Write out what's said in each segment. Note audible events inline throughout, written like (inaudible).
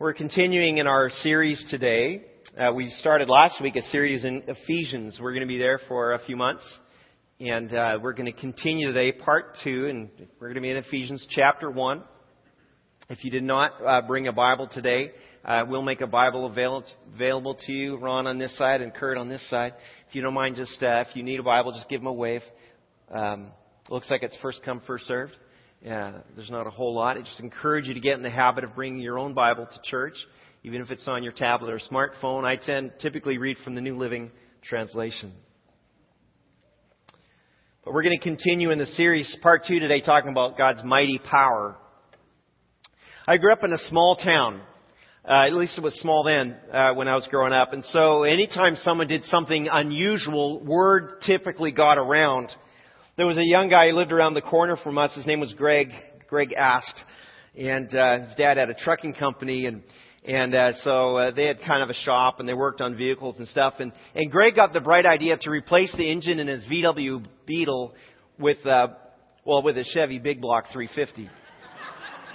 We're continuing in our series today. Uh, we started last week a series in Ephesians. We're going to be there for a few months. And uh, we're going to continue today, part two, and we're going to be in Ephesians chapter one. If you did not uh, bring a Bible today, uh, we'll make a Bible avail- available to you, Ron on this side and Kurt on this side. If you don't mind, just uh, if you need a Bible, just give them a wave. Um, looks like it's first come, first served. Yeah, there's not a whole lot. I just encourage you to get in the habit of bringing your own Bible to church, even if it's on your tablet or smartphone. I tend typically read from the New Living Translation. But we're going to continue in the series, part two today, talking about God's mighty power. I grew up in a small town. Uh, at least it was small then uh, when I was growing up. And so anytime someone did something unusual, word typically got around there was a young guy who lived around the corner from us. His name was Greg, Greg Ast. And uh, his dad had a trucking company and and uh, so uh, they had kind of a shop and they worked on vehicles and stuff. And, and Greg got the bright idea to replace the engine in his VW Beetle with, uh, well, with a Chevy Big Block 350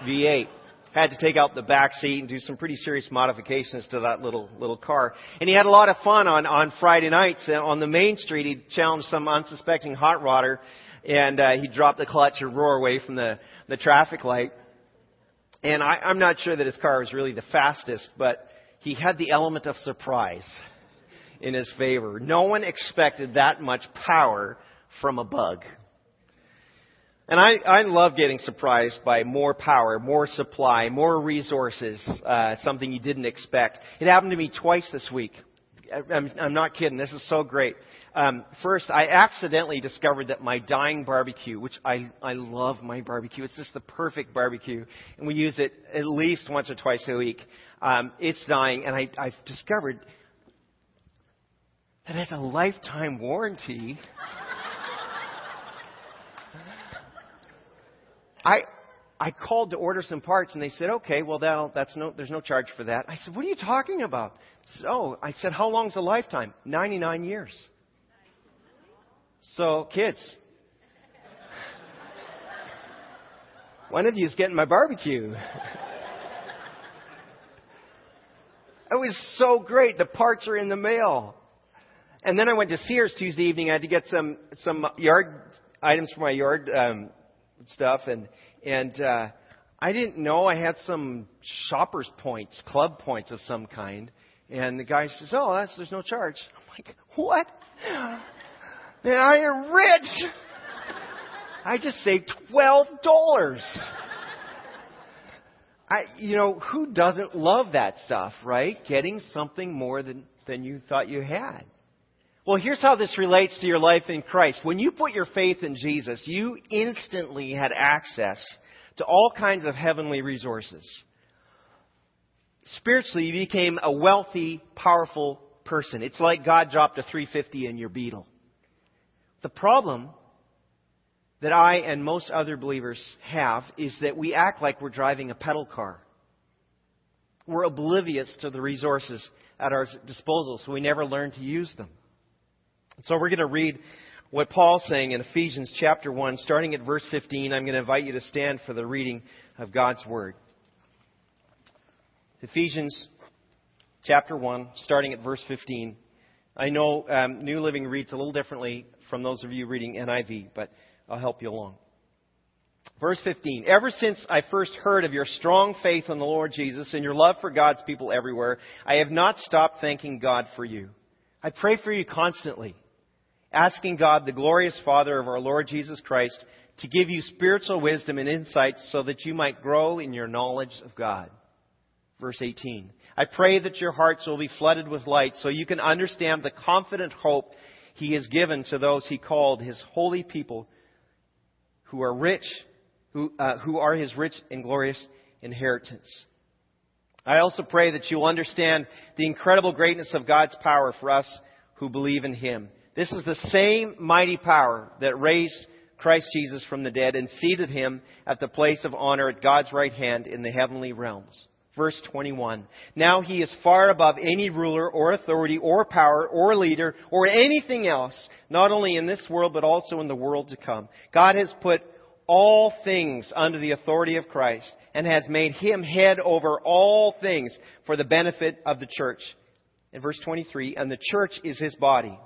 V8 had to take out the back seat and do some pretty serious modifications to that little little car. And he had a lot of fun on on Friday nights on the main street. He challenged some unsuspecting hot rodder, and uh, he dropped the clutch and roar away from the the traffic light. And I, I'm not sure that his car was really the fastest, but he had the element of surprise in his favor. No one expected that much power from a bug. And I, I love getting surprised by more power, more supply, more resources, uh, something you didn't expect. It happened to me twice this week. I'm, I'm not kidding. This is so great. Um, first, I accidentally discovered that my dying barbecue, which I, I love my barbecue, it's just the perfect barbecue, and we use it at least once or twice a week. Um, it's dying, and I, I've discovered that has a lifetime warranty. (laughs) I, I called to order some parts and they said, okay, well, that'll, that's no, there's no charge for that. I said, what are you talking about? Oh, I said, how long's the lifetime? 99 years. So, kids, one of you is getting my barbecue. (laughs) it was so great. The parts are in the mail. And then I went to Sears Tuesday evening. I had to get some, some yard items for my yard um, stuff, and and uh, I didn't know I had some shoppers points, club points of some kind. And the guy says, "Oh, that's there's no charge." I'm like, "What? Man, I am rich. I just saved twelve dollars." I, you know, who doesn't love that stuff, right? Getting something more than than you thought you had. Well, here's how this relates to your life in Christ. When you put your faith in Jesus, you instantly had access to all kinds of heavenly resources. Spiritually, you became a wealthy, powerful person. It's like God dropped a 350 in your Beetle. The problem that I and most other believers have is that we act like we're driving a pedal car. We're oblivious to the resources at our disposal, so we never learn to use them. So we're going to read what Paul's saying in Ephesians chapter 1, starting at verse 15. I'm going to invite you to stand for the reading of God's Word. Ephesians chapter 1, starting at verse 15. I know um, New Living reads a little differently from those of you reading NIV, but I'll help you along. Verse 15. Ever since I first heard of your strong faith in the Lord Jesus and your love for God's people everywhere, I have not stopped thanking God for you. I pray for you constantly asking God, the glorious Father of our Lord Jesus Christ, to give you spiritual wisdom and insight so that you might grow in your knowledge of God. Verse 18. I pray that your hearts will be flooded with light so you can understand the confident hope he has given to those he called his holy people who are rich, who, uh, who are his rich and glorious inheritance. I also pray that you'll understand the incredible greatness of God's power for us who believe in him. This is the same mighty power that raised Christ Jesus from the dead and seated him at the place of honor at God's right hand in the heavenly realms. Verse 21. Now he is far above any ruler or authority or power or leader or anything else, not only in this world but also in the world to come. God has put all things under the authority of Christ and has made him head over all things for the benefit of the church. In verse 23, and the church is his body.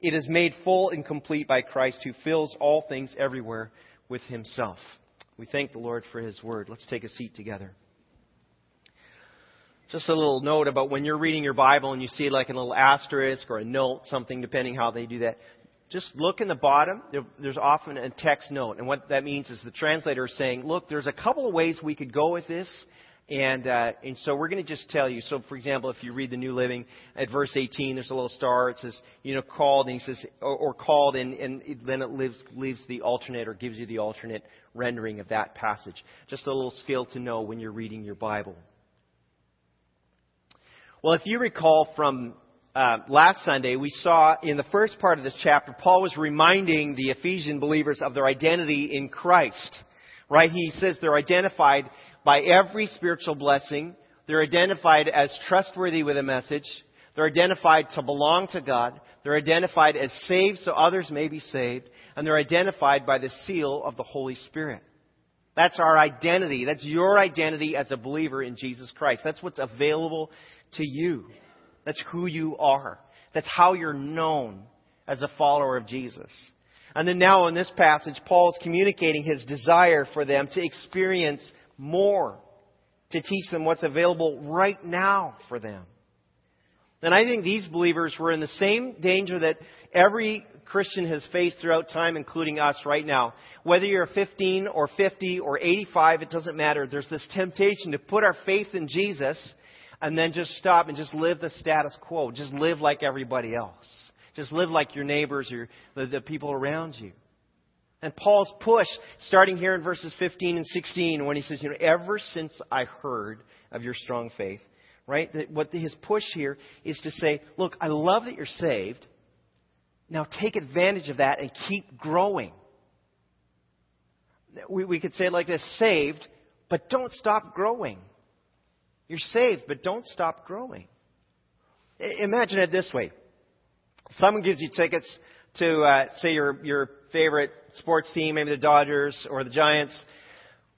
It is made full and complete by Christ who fills all things everywhere with himself. We thank the Lord for his word. Let's take a seat together. Just a little note about when you're reading your Bible and you see like a little asterisk or a note, something depending how they do that just look in the bottom. There's often a text note. And what that means is the translator is saying, look, there's a couple of ways we could go with this. And, uh, and so we're going to just tell you. So, for example, if you read the New Living at verse 18, there's a little star. It says, you know, called, and he says, or, or called, and, and it, then it leaves, leaves the alternate or gives you the alternate rendering of that passage. Just a little skill to know when you're reading your Bible. Well, if you recall from uh, last Sunday, we saw in the first part of this chapter, Paul was reminding the Ephesian believers of their identity in Christ. Right? He says they're identified by every spiritual blessing. They're identified as trustworthy with a message. They're identified to belong to God. They're identified as saved so others may be saved. And they're identified by the seal of the Holy Spirit. That's our identity. That's your identity as a believer in Jesus Christ. That's what's available to you. That's who you are. That's how you're known as a follower of Jesus. And then now in this passage, Paul is communicating his desire for them to experience more, to teach them what's available right now for them. And I think these believers were in the same danger that every Christian has faced throughout time, including us right now. Whether you're 15 or 50 or 85, it doesn't matter. There's this temptation to put our faith in Jesus and then just stop and just live the status quo. Just live like everybody else. Just live like your neighbors or the, the people around you. And Paul's push, starting here in verses 15 and 16, when he says, you know, ever since I heard of your strong faith, right? That what his push here is to say, look, I love that you're saved. Now take advantage of that and keep growing. We, we could say it like this saved, but don't stop growing. You're saved, but don't stop growing. Imagine it this way. Someone gives you tickets to, uh, say, your, your favorite sports team, maybe the Dodgers or the Giants,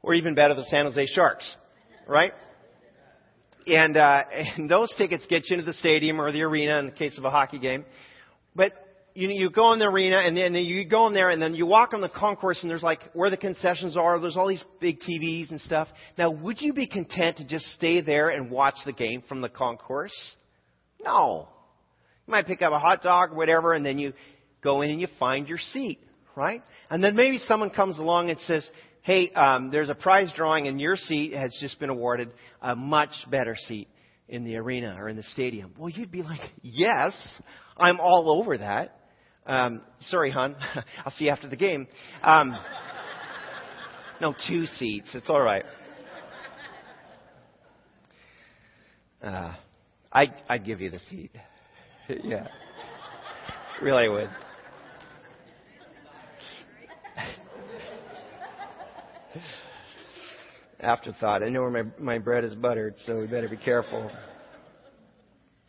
or even better, the San Jose Sharks, right? And, uh, (laughs) and those tickets get you into the stadium or the arena in the case of a hockey game. But you, you go in the arena and then you go in there and then you walk on the concourse and there's like where the concessions are. There's all these big TVs and stuff. Now, would you be content to just stay there and watch the game from the concourse? No. You might pick up a hot dog or whatever and then you go in and you find your seat, right? And then maybe someone comes along and says, hey, um, there's a prize drawing and your seat has just been awarded a much better seat in the arena or in the stadium. Well, you'd be like, yes, I'm all over that. Um, sorry, hon. (laughs) I'll see you after the game. Um, no, two seats. It's all right. Uh, I I'd give you the seat. (laughs) yeah, really I would. (laughs) Afterthought. I know where my my bread is buttered, so we better be careful.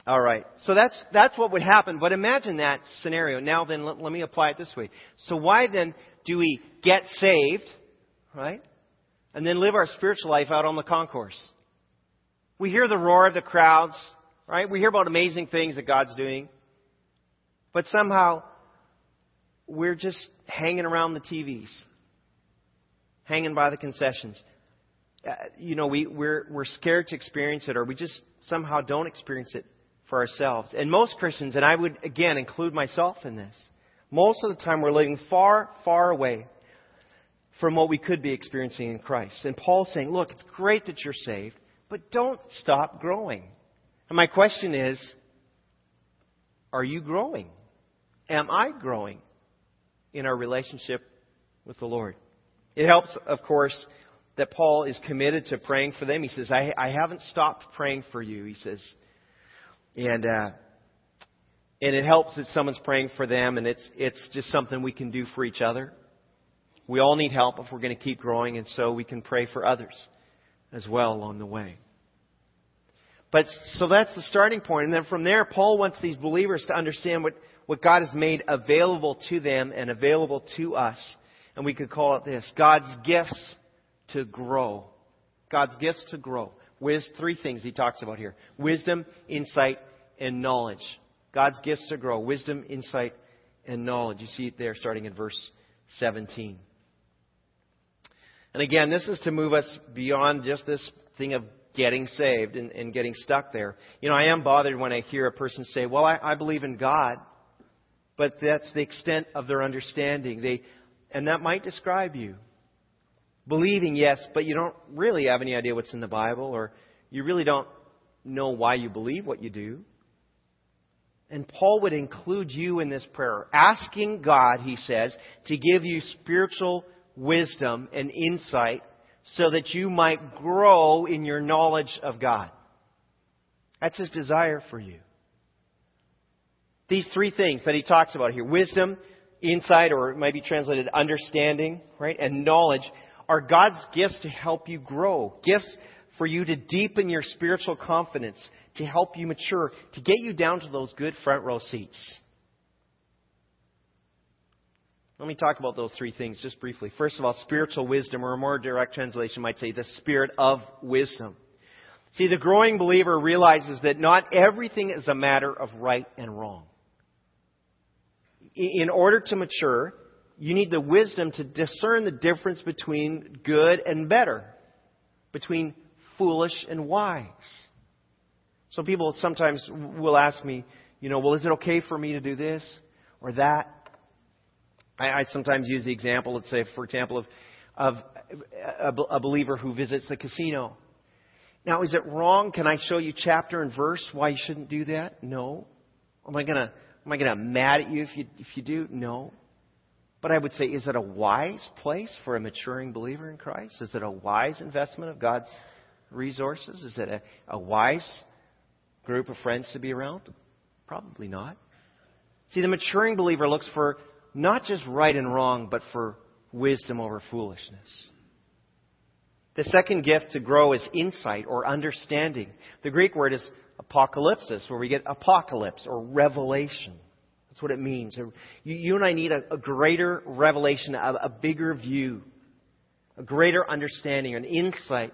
All right. So that's, that's what would happen. But imagine that scenario. Now then, let, let, me apply it this way. So why then do we get saved, right? And then live our spiritual life out on the concourse? We hear the roar of the crowds, right? We hear about amazing things that God's doing. But somehow, we're just hanging around the TVs, hanging by the concessions. Uh, you know, we, we're, we're scared to experience it, or we just somehow don't experience it for ourselves. And most Christians, and I would again include myself in this, most of the time we're living far, far away from what we could be experiencing in Christ. And Paul's saying, look, it's great that you're saved, but don't stop growing. And my question is, are you growing? Am I growing in our relationship with the Lord? It helps, of course, that Paul is committed to praying for them. He says, I, I haven't stopped praying for you. He says, and uh, and it helps that someone's praying for them, and it's it's just something we can do for each other. We all need help if we're going to keep growing, and so we can pray for others as well along the way. But so that's the starting point, and then from there, Paul wants these believers to understand what what God has made available to them and available to us. And we could call it this God's gifts to grow. God's gifts to grow. With three things he talks about here wisdom, insight, and knowledge. God's gifts to grow. Wisdom, insight, and knowledge. You see it there starting in verse 17. And again, this is to move us beyond just this thing of getting saved and, and getting stuck there. You know, I am bothered when I hear a person say, Well, I, I believe in God, but that's the extent of their understanding. They, and that might describe you. Believing, yes, but you don't really have any idea what's in the Bible, or you really don't know why you believe what you do. And Paul would include you in this prayer, asking God, he says, to give you spiritual wisdom and insight so that you might grow in your knowledge of God. That's his desire for you. These three things that he talks about here wisdom, insight, or it might be translated understanding, right, and knowledge are God's gifts to help you grow. Gifts for you to deepen your spiritual confidence, to help you mature, to get you down to those good front row seats. Let me talk about those three things just briefly. First of all, spiritual wisdom, or a more direct translation might say the spirit of wisdom. See, the growing believer realizes that not everything is a matter of right and wrong. In order to mature, you need the wisdom to discern the difference between good and better, between foolish and wise. So people sometimes will ask me, you know, well, is it okay for me to do this or that? I, I sometimes use the example, let's say, for example, of, of a, a believer who visits the casino. Now, is it wrong? Can I show you chapter and verse why you shouldn't do that? No. Am I gonna am I gonna mad at you if you if you do? No. But I would say, is it a wise place for a maturing believer in Christ? Is it a wise investment of God's resources? Is it a, a wise group of friends to be around? Probably not. See, the maturing believer looks for not just right and wrong, but for wisdom over foolishness. The second gift to grow is insight or understanding. The Greek word is apocalypsis, where we get apocalypse or revelation. That's what it means. You, and I need a, greater revelation, a, a bigger view, a greater understanding, an insight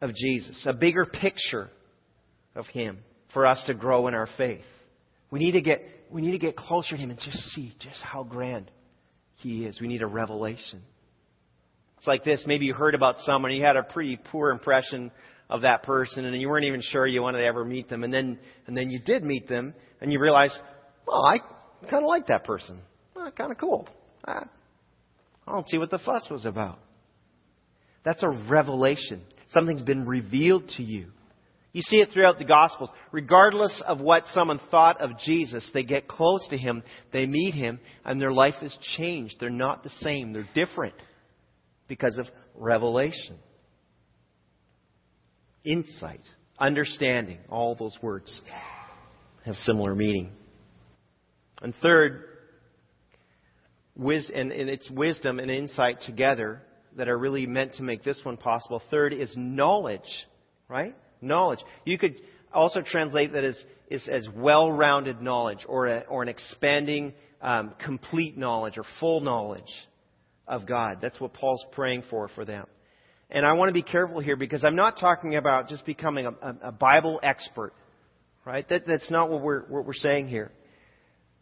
of Jesus, a bigger picture of Him for us to grow in our faith. We need to get we need to get closer to Him and just see just how grand He is. We need a revelation. It's like this. Maybe you heard about someone, you had a pretty poor impression of that person, and you weren't even sure you wanted to ever meet them, and then and then you did meet them, and you realized, well, I kind of like that person. Ah, well, kind of cool. I, I don't see what the fuss was about. That's a revelation. Something's been revealed to you. You see it throughout the Gospels. Regardless of what someone thought of Jesus, they get close to Him, they meet Him, and their life is changed. They're not the same, they're different because of revelation. Insight, understanding, all those words have similar meaning. And third, and it's wisdom and insight together that are really meant to make this one possible. Third is knowledge, right? Knowledge. You could also translate that as, as, as well-rounded knowledge or, a, or an expanding, um, complete knowledge or full knowledge of God. That's what Paul's praying for for them. And I want to be careful here because I'm not talking about just becoming a, a Bible expert, right? That, that's not what we're, what we're saying here.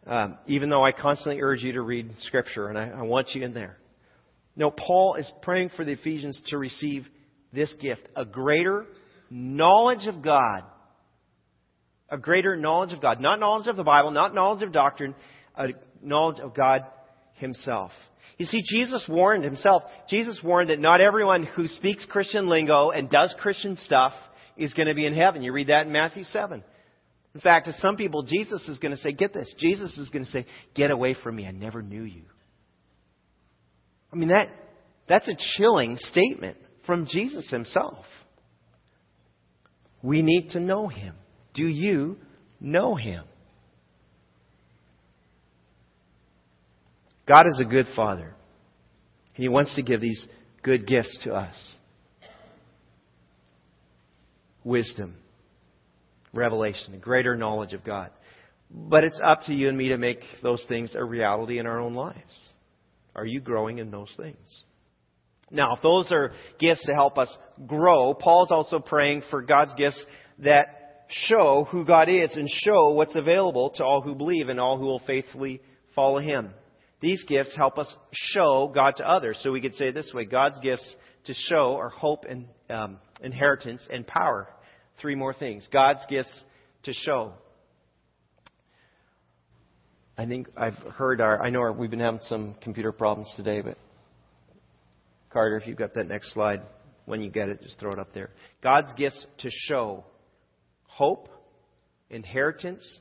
Um, even though I constantly urge you to read Scripture, and I, I want you in there. No, Paul is praying for the Ephesians to receive this gift a greater knowledge of God. A greater knowledge of God. Not knowledge of the Bible, not knowledge of doctrine, a knowledge of God Himself. You see, Jesus warned Himself. Jesus warned that not everyone who speaks Christian lingo and does Christian stuff is going to be in heaven. You read that in Matthew 7. In fact, to some people, Jesus is going to say, get this, Jesus is going to say, get away from me, I never knew you. I mean, that, that's a chilling statement from Jesus himself. We need to know him. Do you know him? God is a good father. And he wants to give these good gifts to us wisdom, revelation, a greater knowledge of God. But it's up to you and me to make those things a reality in our own lives. Are you growing in those things? Now, if those are gifts to help us grow, Paul's also praying for God's gifts that show who God is and show what's available to all who believe and all who will faithfully follow Him. These gifts help us show God to others. So we could say this way God's gifts to show are hope and um, inheritance and power. Three more things. God's gifts to show. I think I've heard our, I know our, we've been having some computer problems today, but Carter, if you've got that next slide, when you get it, just throw it up there. God's gifts to show hope, inheritance,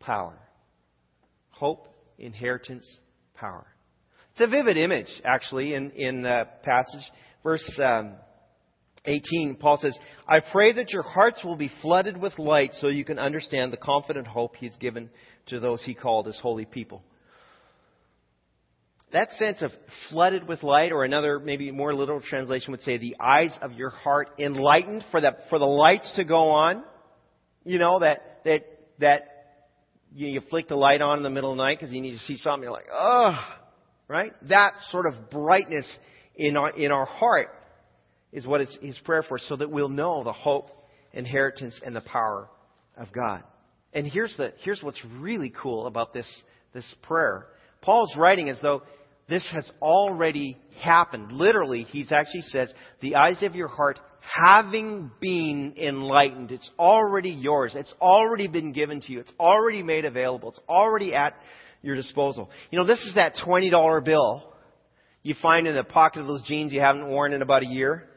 power. Hope, inheritance, power. It's a vivid image, actually, in, in the passage. Verse um, 18, Paul says, I pray that your hearts will be flooded with light so you can understand the confident hope he's given to those he called as holy people that sense of flooded with light, or another maybe more literal translation would say the eyes of your heart enlightened for the for the lights to go on. You know that that that you, you flick the light on in the middle of the night because you need to see something. You're like, oh, right? That sort of brightness in our in our heart is what is his prayer for, so that we'll know the hope, inheritance, and the power of God. And here's the here's what's really cool about this this prayer. Paul's writing as though this has already happened. Literally, he actually says, the eyes of your heart having been enlightened. It's already yours. It's already been given to you. It's already made available. It's already at your disposal. You know, this is that $20 bill you find in the pocket of those jeans you haven't worn in about a year.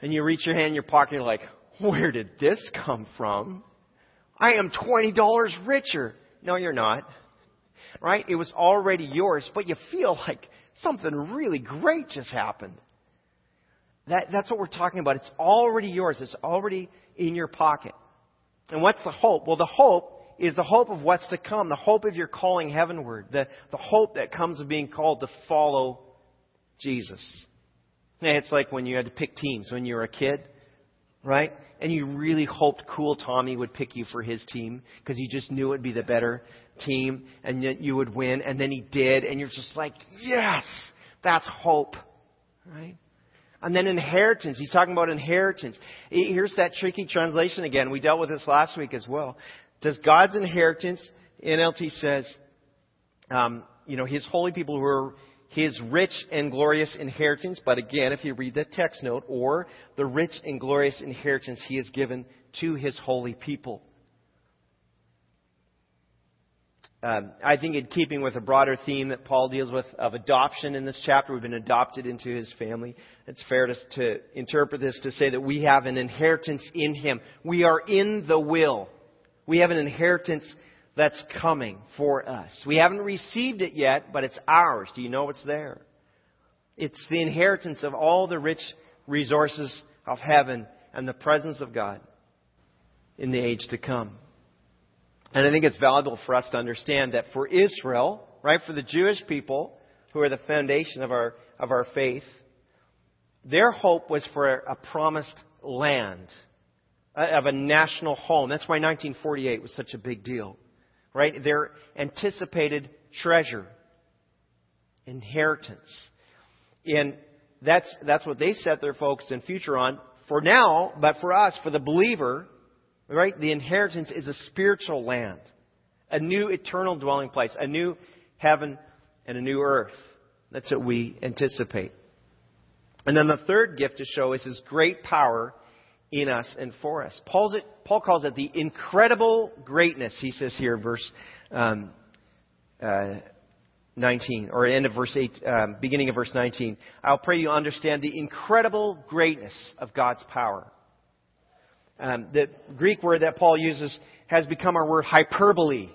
And you reach your hand in your pocket and you're like, where did this come from? I am $20 richer. No, you're not right? It was already yours, but you feel like something really great just happened. That, that's what we're talking about. It's already yours. It's already in your pocket. And what's the hope? Well, the hope is the hope of what's to come, the hope of your calling heavenward, the, the hope that comes of being called to follow Jesus. It's like when you had to pick teams when you were a kid, right? And you really hoped Cool Tommy would pick you for his team because you just knew it would be the better team and that you would win. And then he did, and you're just like, yes, that's hope. Right? And then inheritance. He's talking about inheritance. Here's that tricky translation again. We dealt with this last week as well. Does God's inheritance, NLT says, um, you know, his holy people who are his rich and glorious inheritance, but again, if you read the text note, or the rich and glorious inheritance he has given to his holy people. Um, I think, in keeping with a broader theme that Paul deals with of adoption in this chapter, we've been adopted into his family. It's fair to, to interpret this to say that we have an inheritance in him. We are in the will. We have an inheritance that's coming for us. We haven't received it yet, but it's ours. Do you know what's there? It's the inheritance of all the rich resources of heaven and the presence of God in the age to come. And I think it's valuable for us to understand that for Israel, right, for the Jewish people who are the foundation of our, of our faith, their hope was for a promised land, of a national home. That's why 1948 was such a big deal, right? Their anticipated treasure, inheritance. And that's, that's what they set their focus and future on for now, but for us, for the believer, Right? The inheritance is a spiritual land, a new eternal dwelling place, a new heaven and a new earth. That's what we anticipate. And then the third gift to show is his great power in us and for us. Paul's it, Paul calls it the incredible greatness, he says here, verse um, uh, 19, or end of verse 8, um, beginning of verse 19. I'll pray you understand the incredible greatness of God's power. Um, the Greek word that Paul uses has become our word hyperbole,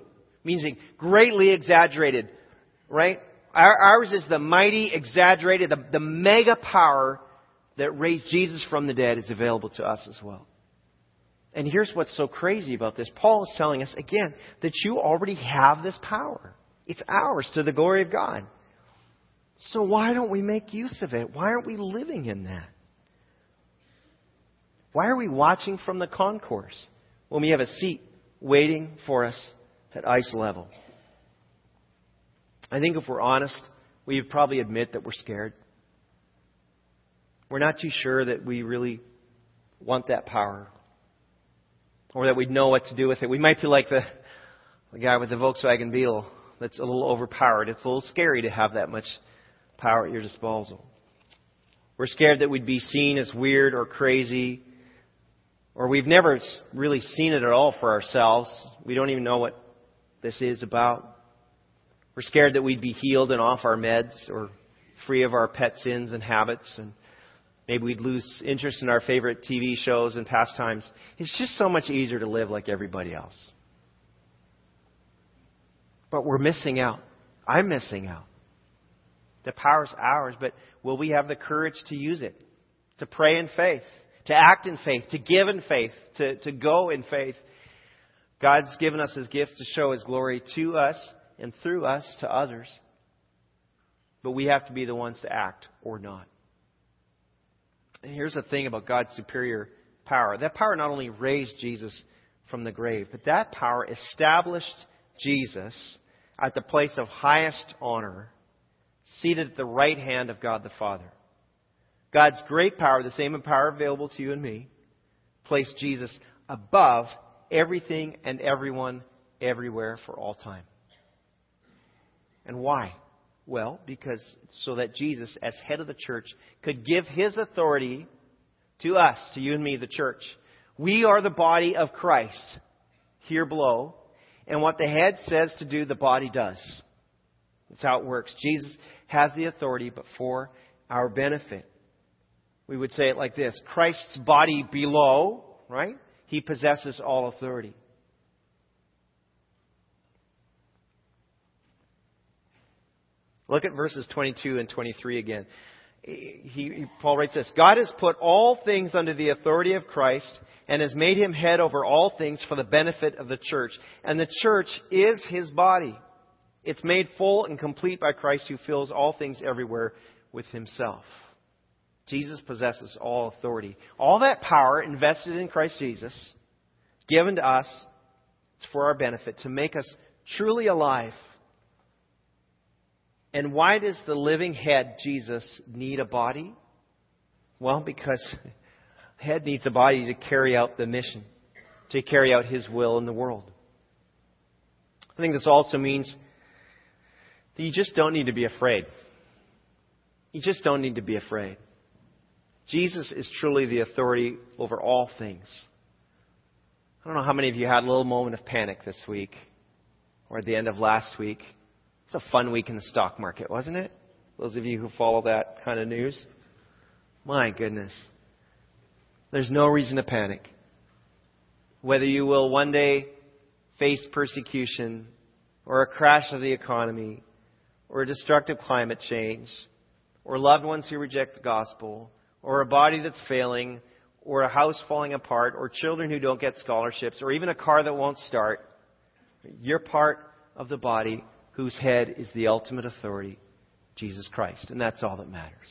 meaning greatly exaggerated, right? Our, ours is the mighty, exaggerated, the, the mega power that raised Jesus from the dead is available to us as well. And here's what's so crazy about this. Paul is telling us, again, that you already have this power. It's ours to the glory of God. So why don't we make use of it? Why aren't we living in that? Why are we watching from the concourse when we have a seat waiting for us at ice level? I think if we're honest we probably admit that we're scared. We're not too sure that we really want that power or that we'd know what to do with it. We might feel like the, the guy with the Volkswagen Beetle that's a little overpowered. It's a little scary to have that much power at your disposal. We're scared that we'd be seen as weird or crazy, or we've never really seen it at all for ourselves. We don't even know what this is about. We're scared that we'd be healed and off our meds or free of our pet sins and habits and maybe we'd lose interest in our favorite TV shows and pastimes. It's just so much easier to live like everybody else. But we're missing out. I'm missing out. The power's ours, but will we have the courage to use it? To pray in faith, to act in faith, to give in faith, to, to go in faith. God's given us His gift to show His glory to us and through us to others. But we have to be the ones to act or not. Here's the thing about God's superior power that power not only raised Jesus from the grave, but that power established Jesus at the place of highest honor, seated at the right hand of God the Father. God's great power, the same power available to you and me, placed Jesus above everything and everyone everywhere for all time. And why? Well, because so that Jesus, as head of the church, could give his authority to us, to you and me, the church. We are the body of Christ here below, and what the head says to do, the body does. That's how it works. Jesus has the authority, but for our benefit. We would say it like this Christ's body below, right? He possesses all authority. Look at verses 22 and 23 again. He, Paul writes this God has put all things under the authority of Christ and has made him head over all things for the benefit of the church. And the church is his body. It's made full and complete by Christ who fills all things everywhere with himself. Jesus possesses all authority. All that power invested in Christ Jesus, given to us it's for our benefit, to make us truly alive and why does the living head, Jesus, need a body? Well, because the (laughs) head needs a body to carry out the mission, to carry out his will in the world. I think this also means that you just don't need to be afraid. You just don't need to be afraid. Jesus is truly the authority over all things. I don't know how many of you had a little moment of panic this week or at the end of last week it's a fun week in the stock market, wasn't it? Those of you who follow that kind of news. My goodness. There's no reason to panic. Whether you will one day face persecution or a crash of the economy or a destructive climate change or loved ones who reject the gospel or a body that's failing or a house falling apart or children who don't get scholarships or even a car that won't start, you're part of the body whose head is the ultimate authority, Jesus Christ. And that's all that matters.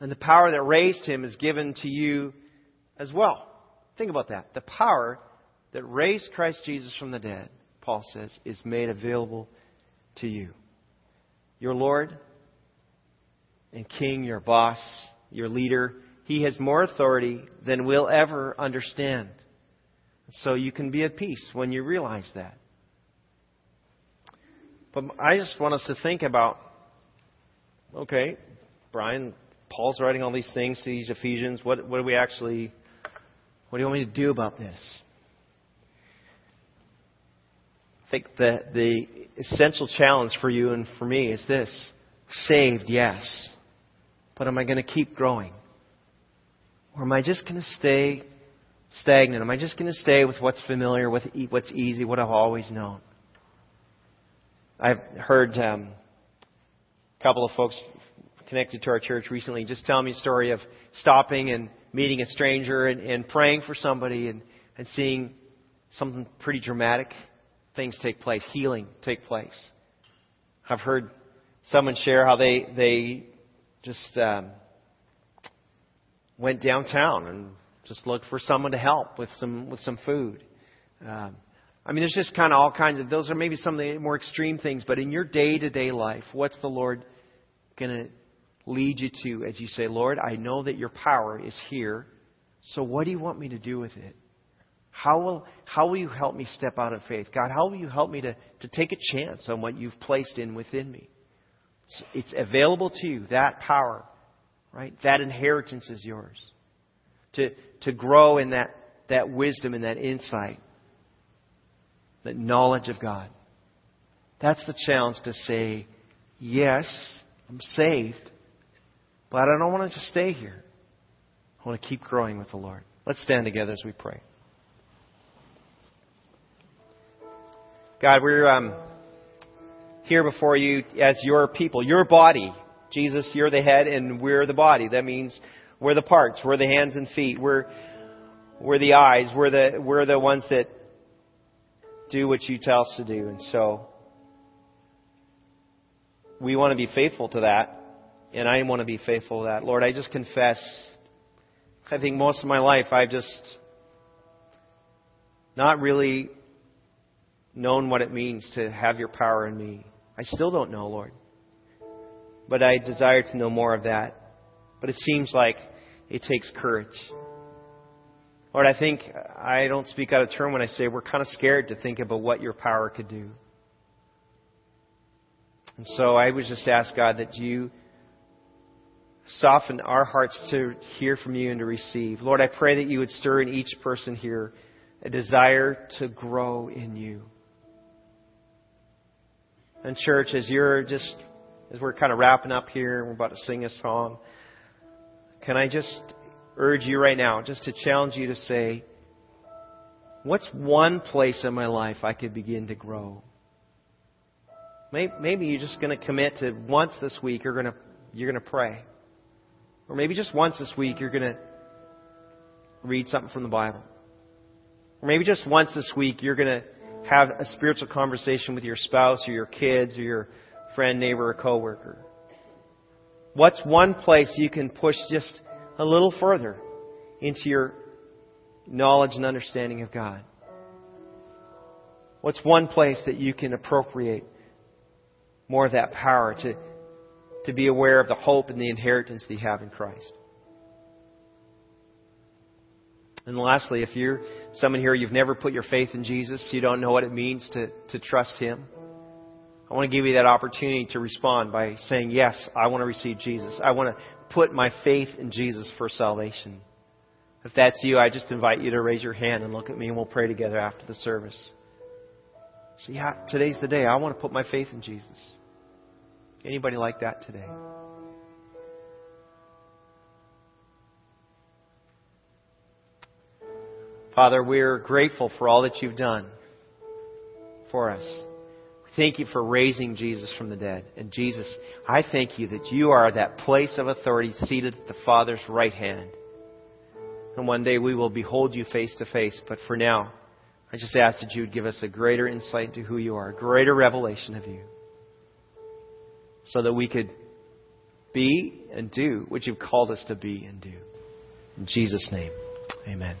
And the power that raised him is given to you as well. Think about that. The power that raised Christ Jesus from the dead, Paul says, is made available to you. Your Lord and King, your boss, your leader, he has more authority than we'll ever understand. So you can be at peace when you realize that. But I just want us to think about okay, Brian, Paul's writing all these things to these Ephesians. What, what do we actually, what do you want me to do about this? I think the, the essential challenge for you and for me is this saved, yes. But am I going to keep growing? Or am I just going to stay stagnant? Am I just going to stay with what's familiar, with what's easy, what I've always known? I've heard um, a couple of folks connected to our church recently just tell me a story of stopping and meeting a stranger and, and praying for somebody and, and seeing something pretty dramatic things take place, healing take place. I've heard someone share how they they just um, went downtown and just looked for someone to help with some with some food. Um, I mean, there's just kind of all kinds of, those are maybe some of the more extreme things, but in your day to day life, what's the Lord going to lead you to as you say, Lord, I know that your power is here, so what do you want me to do with it? How will, how will you help me step out of faith? God, how will you help me to, to take a chance on what you've placed in within me? It's, it's available to you, that power, right? That inheritance is yours. To, to grow in that, that wisdom and that insight, that knowledge of God. That's the challenge to say, yes, I'm saved, but I don't want to just stay here. I want to keep growing with the Lord. Let's stand together as we pray. God, we're um, here before you as your people, your body. Jesus, you're the head and we're the body. That means we're the parts, we're the hands and feet, we're, we're the eyes, we're the, we're the ones that do what you tell us to do. And so, we want to be faithful to that. And I want to be faithful to that. Lord, I just confess, I think most of my life I've just not really known what it means to have your power in me. I still don't know, Lord. But I desire to know more of that. But it seems like it takes courage. Lord, I think I don't speak out of turn when I say we're kind of scared to think about what your power could do. And so I would just ask God that you soften our hearts to hear from you and to receive. Lord, I pray that you would stir in each person here a desire to grow in you. And church, as you're just, as we're kind of wrapping up here and we're about to sing a song, can I just urge you right now, just to challenge you to say, what's one place in my life I could begin to grow? Maybe you're just going to commit to once this week you're going to, you're going to pray. Or maybe just once this week you're going to read something from the Bible. Or maybe just once this week you're going to have a spiritual conversation with your spouse or your kids or your friend, neighbor, or coworker? What's one place you can push just a little further into your knowledge and understanding of God? What's one place that you can appropriate more of that power to, to be aware of the hope and the inheritance that you have in Christ? And lastly, if you're someone here, you've never put your faith in Jesus, you don't know what it means to, to trust Him, I want to give you that opportunity to respond by saying, Yes, I want to receive Jesus. I want to put my faith in Jesus for salvation. If that's you, I just invite you to raise your hand and look at me and we'll pray together after the service. So, yeah, today's the day. I want to put my faith in Jesus. Anybody like that today? Father, we're grateful for all that you've done for us. Thank you for raising Jesus from the dead. And Jesus, I thank you that you are that place of authority seated at the Father's right hand. And one day we will behold you face to face. But for now, I just ask that you would give us a greater insight into who you are, a greater revelation of you, so that we could be and do what you've called us to be and do. In Jesus' name, amen.